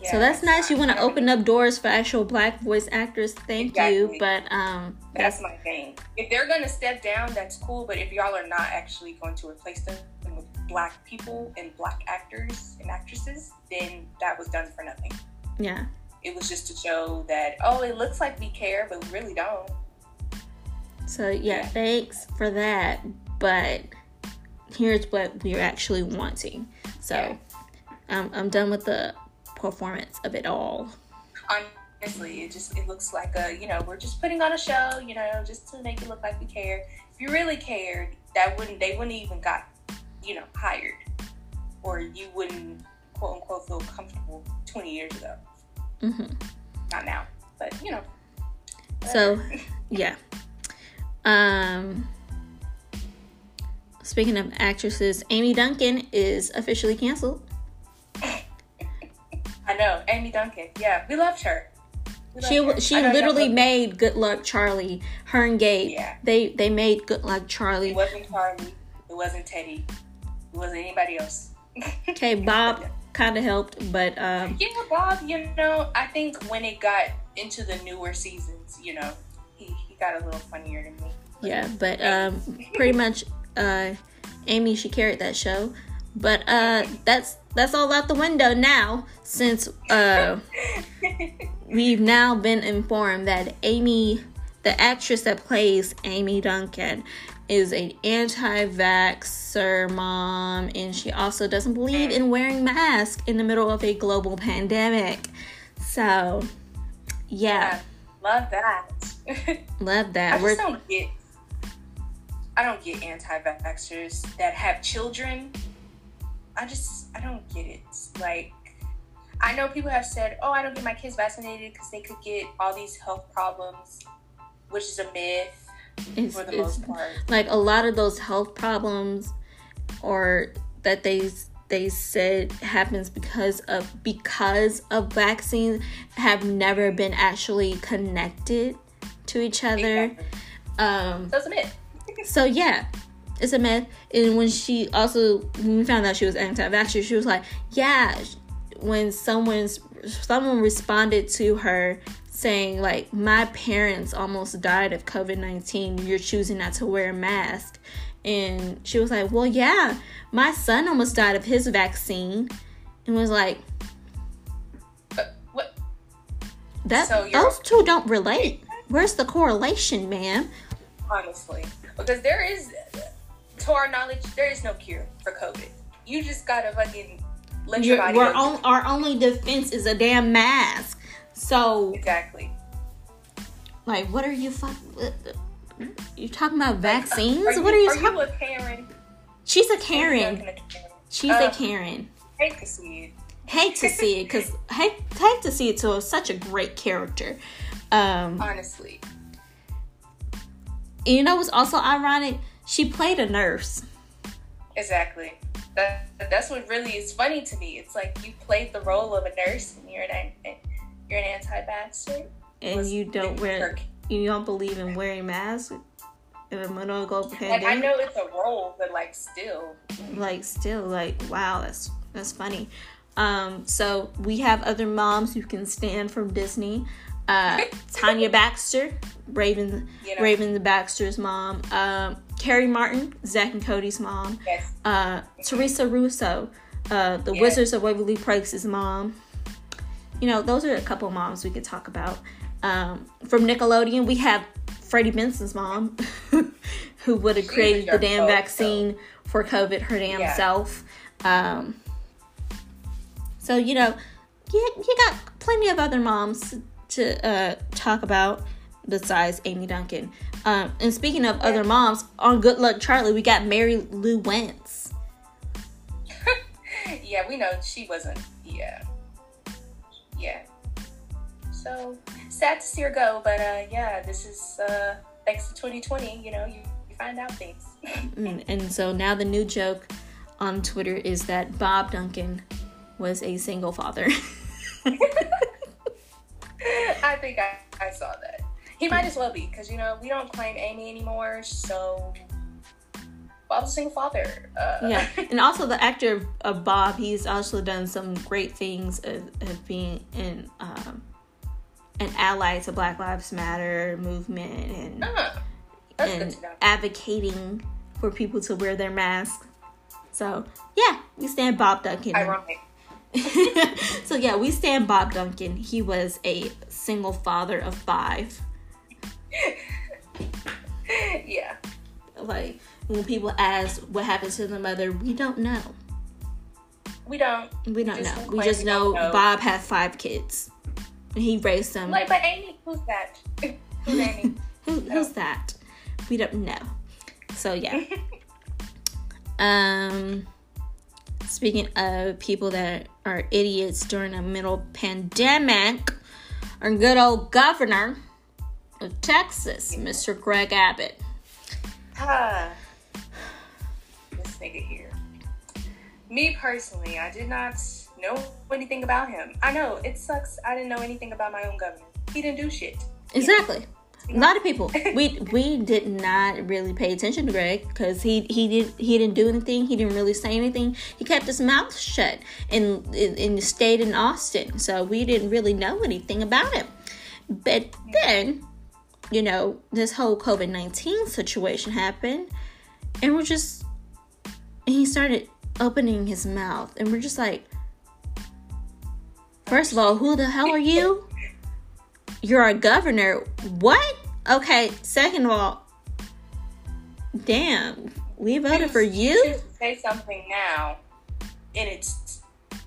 yeah, so that's nice. You want to open up doors for actual black voice actors. Thank you, but um, That's my thing. If they're gonna step down, that's cool. But if y'all are not actually going to replace them with black people and black actors and actresses, then that was done for nothing. yeah. It was just to show that oh, it looks like we care, but we really don't. So yeah, thanks for that. But here's what we're actually wanting. So um, I'm done with the performance of it all. honestly it just it looks like a you know we're just putting on a show you know just to make it look like we care if you really cared that wouldn't they wouldn't even got you know hired or you wouldn't quote unquote feel comfortable 20 years ago hmm not now but you know So yeah. Um speaking of actresses, Amy Duncan is officially canceled. i know amy duncan yeah we loved her We She her. she literally made Good Luck Charlie. Her and Gabe. Yeah. They they made Good Luck Charlie. it wasn't charlie it wasn't teddy it wasn't anybody else Okay, Bob kind of helped, but um Yeah, Bob, you know, I think when it got into the newer seasons, you know, got a little funnier to me. yeah, but um pretty much uh Amy she carried that show. But uh that's that's all out the window now since uh, we've now been informed that Amy, the actress that plays Amy Duncan, is an anti-vaxxer mom, and she also doesn't believe in wearing masks in the middle of a global pandemic. So, yeah, Yeah, love that. love that. I just We're don't get. I don't get anti-vaxxers that have children. I just I don't get it. Like, I know people have said, "Oh, I don't get my kids vaccinated because they could get all these health problems," which is a myth it's, for the most part. like a lot of those health problems or that they they said happens because of because of vaccines have never been actually connected to each other. Um So a myth. so yeah it's a myth. And when she also when we found out she was anti-vaxxer she was like yeah when someone's someone responded to her saying like my parents almost died of covid-19 you're choosing not to wear a mask. And she was like well yeah my son almost died of his vaccine. And was like But what? that So those two don't relate where's the correlation ma'am Honestly, because there is, to our knowledge, there is no cure for COVID. You just gotta fucking let your You're, body. we're on, our only defense is a damn mask so Exactly. Like, what are you fuck? You talking about vaccines? Are you, what are you Are talking? you a Karen? She's a Karen. She's a um, Karen. Hate to see it. Hate to see it, cause hate hate to see it to such a great character. Um, Honestly, you know what's also ironic? She played a nurse. exactly. That that's what really is funny to me. It's like you played the role of a nurse, and you're an you're an anti-vaxxer. and Was- you don't wear Kirk. you don't believe in wearing masks in the middle of a global Like I know it's a role, but like still, like still like wow that's that's funny um so we have other moms who can stand from disney uh tanya baxter raven You know. raven the baxter's mom. Um carrie martin zach and cody's mom. Yes, uh teresa russo uh the Yes. wizards of waverly Place's mom. You know those are a couple moms we could talk about. Um from nickelodeon we have freddie benson's mom who would have created the damn vaccine for covid her damn Yeah. self. Um so you know you, you got plenty of other moms to uh talk about besides amy duncan um and speaking of other moms on good luck charlie we got mary lou wentz yeah, we know she wasn't. Yeah, yeah. So sad to see her go, but uh, yeah, this is uh, thanks to 2020. You know, you, you find out things. Mm, and so now the new joke on Twitter is that Bob Duncan was a single father. I think I, I saw that. He might as well be, because you know we don't claim Amy anymore, so Bob's a single father. Uh, yeah, and also the actor of Bob, he's also done some great things of, of being in um, an ally to Black Lives Matter movement and good and advocating for people to wear their masks. So yeah, we stand Bob Duncan. Ironic. so yeah, we stand Bob Duncan. He was a single father of five. yeah. Like when people ask what happened to the mother, we don't know. We don't. We don't know. We just we know know. Bob had five kids. And he raised them. Like, but Amy, who's that? who's Amy? Who, who's that? We don't know. So yeah. um speaking of people that are idiots during a middle pandemic, our good old governor of Texas, Mr. Greg Abbott. Ah, this nigga here. Me personally, I did not know anything about him. I know it sucks. I didn't know anything about my own governor. He didn't do shit. Exactly. A lot of people. We we did not really pay attention to Greg because he he did he didn't do anything. He didn't really say anything. He kept his mouth shut and and stayed in Austin. So we didn't really know anything about him. But then, you know, this whole COVID nineteen situation happened, and we're just and he started opening his mouth, and we're just like, first of all, who the hell are you? You're a governor. What? Okay. Second of all, damn, we voted for you. Say something now, and it's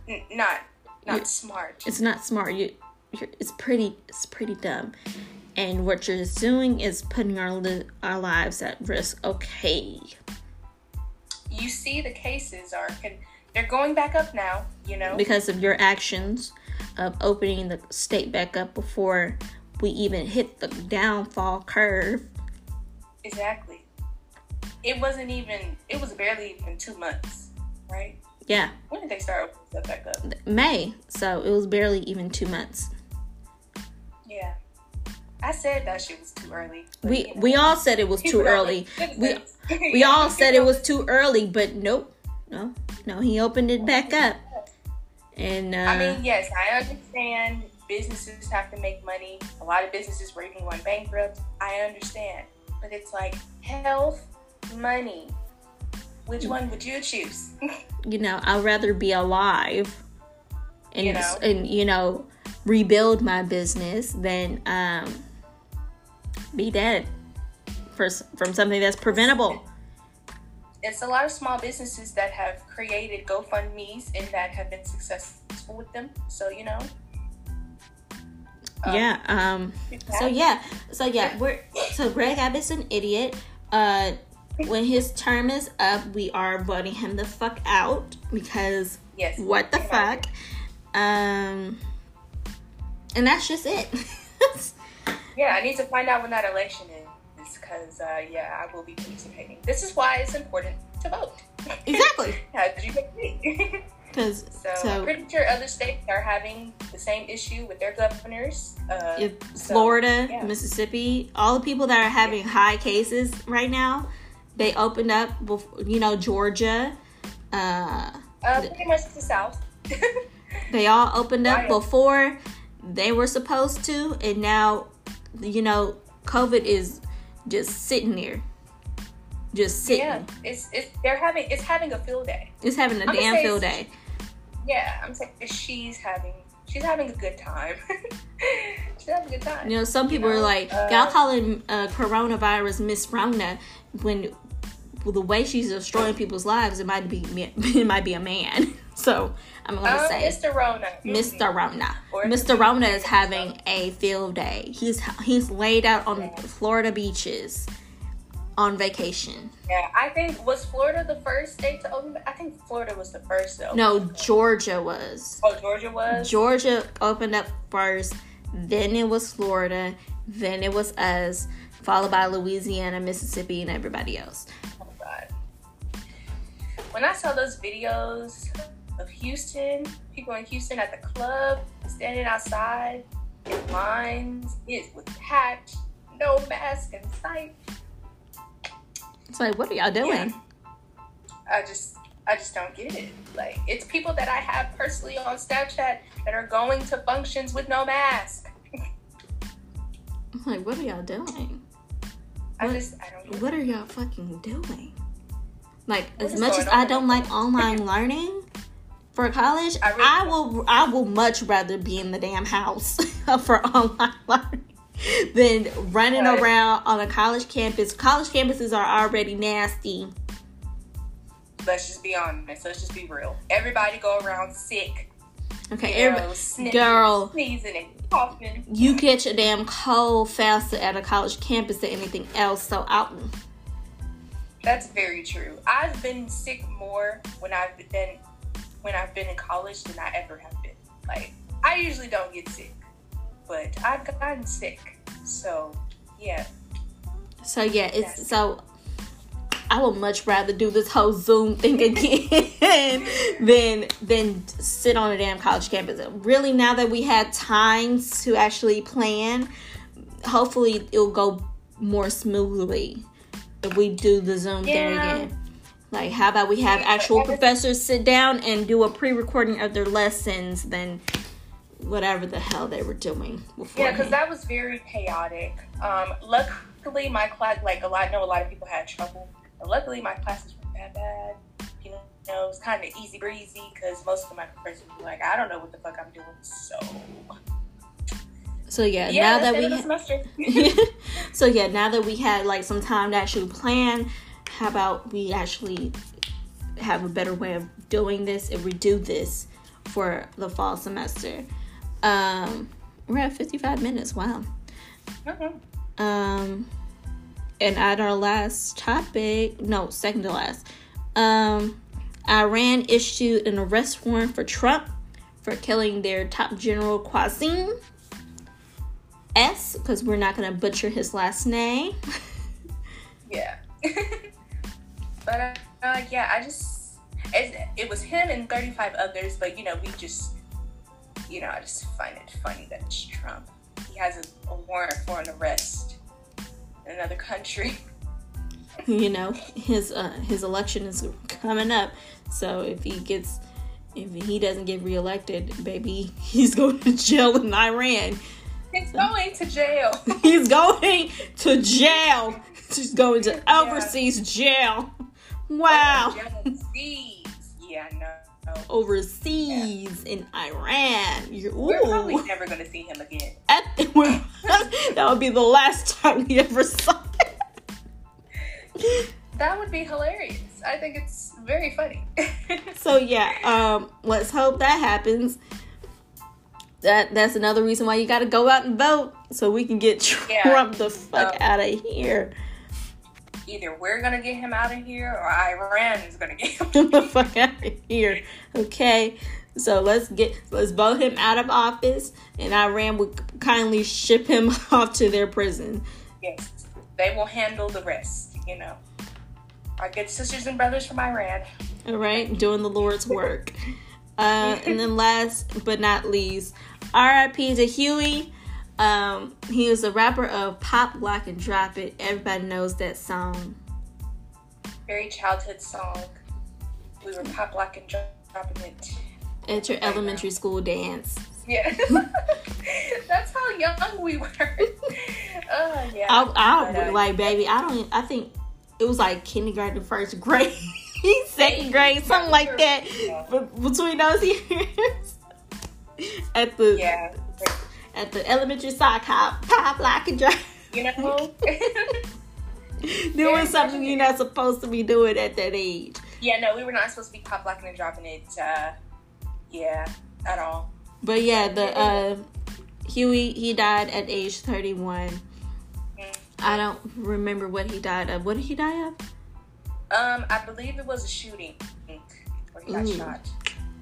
n- not not You- smart. It's not smart. You, you're, it's pretty. It's pretty dumb. And what you're doing is putting our li- our lives at risk. Okay. You see, the cases are con- they're going back up now. You know, because of your actions of opening the state back up before we even hit the downfall curve. exactly. It wasn't even. It was barely even two months, right? Yeah, When did they start opening stuff back up? May. So it was barely even two months. Yeah, I said that shit was too early. but, We you know, we all said it was too early. We we all said it was too early, but nope, no, no. He opened it back up, and uh, I mean, yes, I understand businesses have to make money. A lot of businesses were even going bankrupt. I understand. But it's like health, money. Which one would you choose? you know, I'd rather be alive and You know? and you know rebuild my business than um be dead for from something that's preventable. It's a lot of small businesses that have created GoFundMe's and that have been successful with them. So, you know. um, yeah. Um. So yeah. So yeah. We're so Greg Abbott's an idiot. Uh, when his term is up, we are voting him the fuck out because Yes. what the fuck. Um. And that's just it. Yeah, I need to find out when that election is because, uh, yeah, I will be participating. This is why it's important to vote. exactly. How did you pick me? Because So, I'm pretty sure other states are having the same issue with their governors. Uh, if so, Florida, yeah. Mississippi, all the people that are having high cases right now, they opened up. Before, you know, Georgia, uh, uh, pretty much the South. they all opened up Right. before they were supposed to, and now, you know, COVID is just sitting there, just sitting. yeah, it's it's they're having it's having a field day. It's having a I'm damn field day. Yeah, I'm saying she's having she's having a good time. she's having a good time. You know, some people know, are like, uh, y'all calling uh, coronavirus Miss Rona when well, the way she's destroying people's lives, it might be it might be a man. So I'm gonna Um, say Mr. Rona. Mr. Rona. Mr. Rona is having a field day. He's he's laid out on Florida beaches on vacation. Yeah, I think was Florida the first state to open. I think Florida was the first though. No, Georgia was. Oh, Georgia was. Georgia opened up first, then it was Florida, then it was us, followed by Louisiana, Mississippi, and everybody else. Oh my god. When I saw those videos of Houston, people in Houston at the club standing outside in lines, it was packed, no mask in sight. It's like, what are y'all doing? I just I just don't get it. Like it's people that I have personally on Snapchat that are going to functions with no mask. I'm like, what are y'all doing? I What? just I don't get it. What are y'all fucking doing? Like, What as much as I don't like online learning for college, I really I will I will much rather be in the damn house for online learning than running Right. around on a college campus. College campuses are already nasty. Let's just be honest. Let's just be real. Everybody go around sick. Okay, You know, sniffing, girl. sneezing and coughing. you catch a damn cold faster at a college campus than anything else. So I, That's very true. I've been sick more when I've been when I've been in college than I ever have been. Like I usually don't get sick, but I've gotten sick. So yeah, so yeah, it's Yes. so. I would much rather do this whole Zoom thing again than than sit on a damn college campus. Really, now that we had time to actually plan, hopefully it'll go more smoothly if we do the Zoom thing again. Like, how about we have actual professors sit down and do a pre-recording of their lessons than whatever the hell they were doing before. yeah, because that was very chaotic. Um, luckily, my class, like a lot, I know a lot of people had trouble. But luckily, my classes weren't that bad. You know, it's kind of easy breezy because most of my professors were like, I don't know what the fuck I'm doing. So, So yeah, yeah, now that we end of the ha- semester. so yeah, now that we had like some time to actually plan, how about we actually have a better way of doing this and we do this for the fall semester? Um, we're at 55 minutes. Wow. Mhm. Um, and at our last topic, no, second to last, um, Iran issued an arrest warrant for Trump for killing their top general Qasim S, because we're not going to butcher his last name. Yeah. but uh, uh, yeah, I just it, it was him and 35 others, but you know, we just you know, I just find it funny that it's Trump. He has a, a warrant for an arrest in another country. you know, his uh, his election is coming up, so if he gets if he doesn't get reelected, baby, he's going to jail in Iran. He's going to jail. He's going to jail. He's going to overseas jail. Wow. Overseas. Yeah. Overseas in Iran. You're, We're probably never gonna see him again. At- that would be the last time we ever saw it. That would be hilarious. I think it's very funny. So yeah, um, let's hope that happens. That that's another reason why you got to go out and vote so we can get Yeah. Trump the fuck Um, out of here. Either we're gonna get him out of here, or Iran is gonna get him. The fuck out of here. Okay. So let's get let's vote him out of office, and Iran would kindly ship him off to their prison. Yes, they will handle the rest. You know, our good sisters and brothers from Iran. All right, doing the Lord's work. Uh, and then last but not least, R.I.P. to Huey. Um, he was a rapper of Pop, Lock, and Drop It. Everybody knows that song. Very childhood song. We were pop lock and dropping it. At your elementary school dance. Yeah, that's how young we were. Oh yeah. I, I But, uh, like, baby. I don't. I think it was like kindergarten, first grade, second grade, something like that. Yeah. Between those years, at the Yeah. At the elementary sock hop, pop, lock, and drop. You know. doing something you're not supposed to be doing at that age. yeah. No, we were not supposed to be pop locking and dropping it. Uh, yeah, at all. But yeah, the uh, Huey he died at age 31. Mm. I don't remember what he died of. What did he die of? Um, I believe it was a shooting where he got Ooh. shot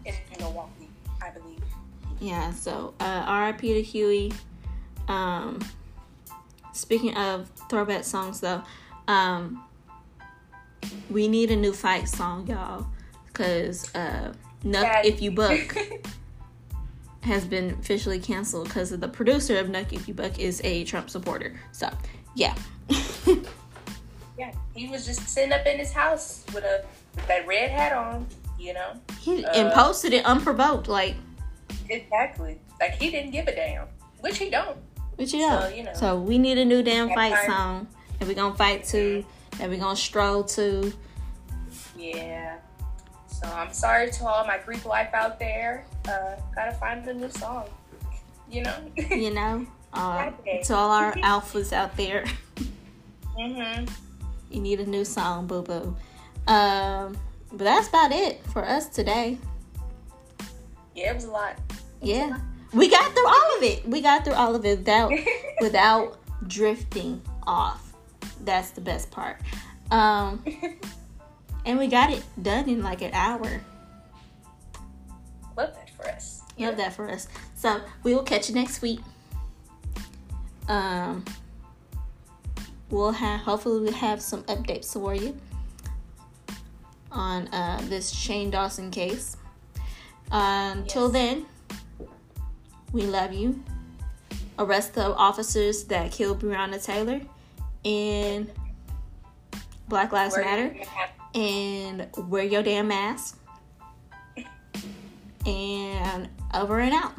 in Milwaukee. I believe. Yeah. So uh, R.I.P. to Huey. Um, speaking of throwback songs, though, um, we need a new fight song, y'all, because uh, Knuck. If You Buck. has been officially canceled because the producer of Knuck If You Buck is a Trump supporter. So, yeah. yeah, he was just sitting up in his house with a with that red hat on. You know. he, Uh, and posted it unprovoked, like, Exactly. Like he didn't give a damn, which he don't. what you know? So, you know. So, we need a new damn fight song that we gonna fight to, that we gonna stroll to. Yeah. So I'm sorry to all my Greek life out there. Uh, gotta find a new song. You know. You know? Uh, to all our alphas out there, mhm. you need a new song, boo boo. Um, but that's about it for us today. Yeah, it was a lot. Yeah. We got through all of it. We got through all of it without without drifting off. That's the best part. Um and we got it done in like an hour. Love that for us. Love that for us. So we will catch you next week. Um we'll have hopefully we'll have some updates for you on uh this Shane Dawson case. Um, Until Yes. then, we love you. Arrest the officers that killed Breonna Taylor and Black Lives Wear- Matter and wear your damn mask. And over and out.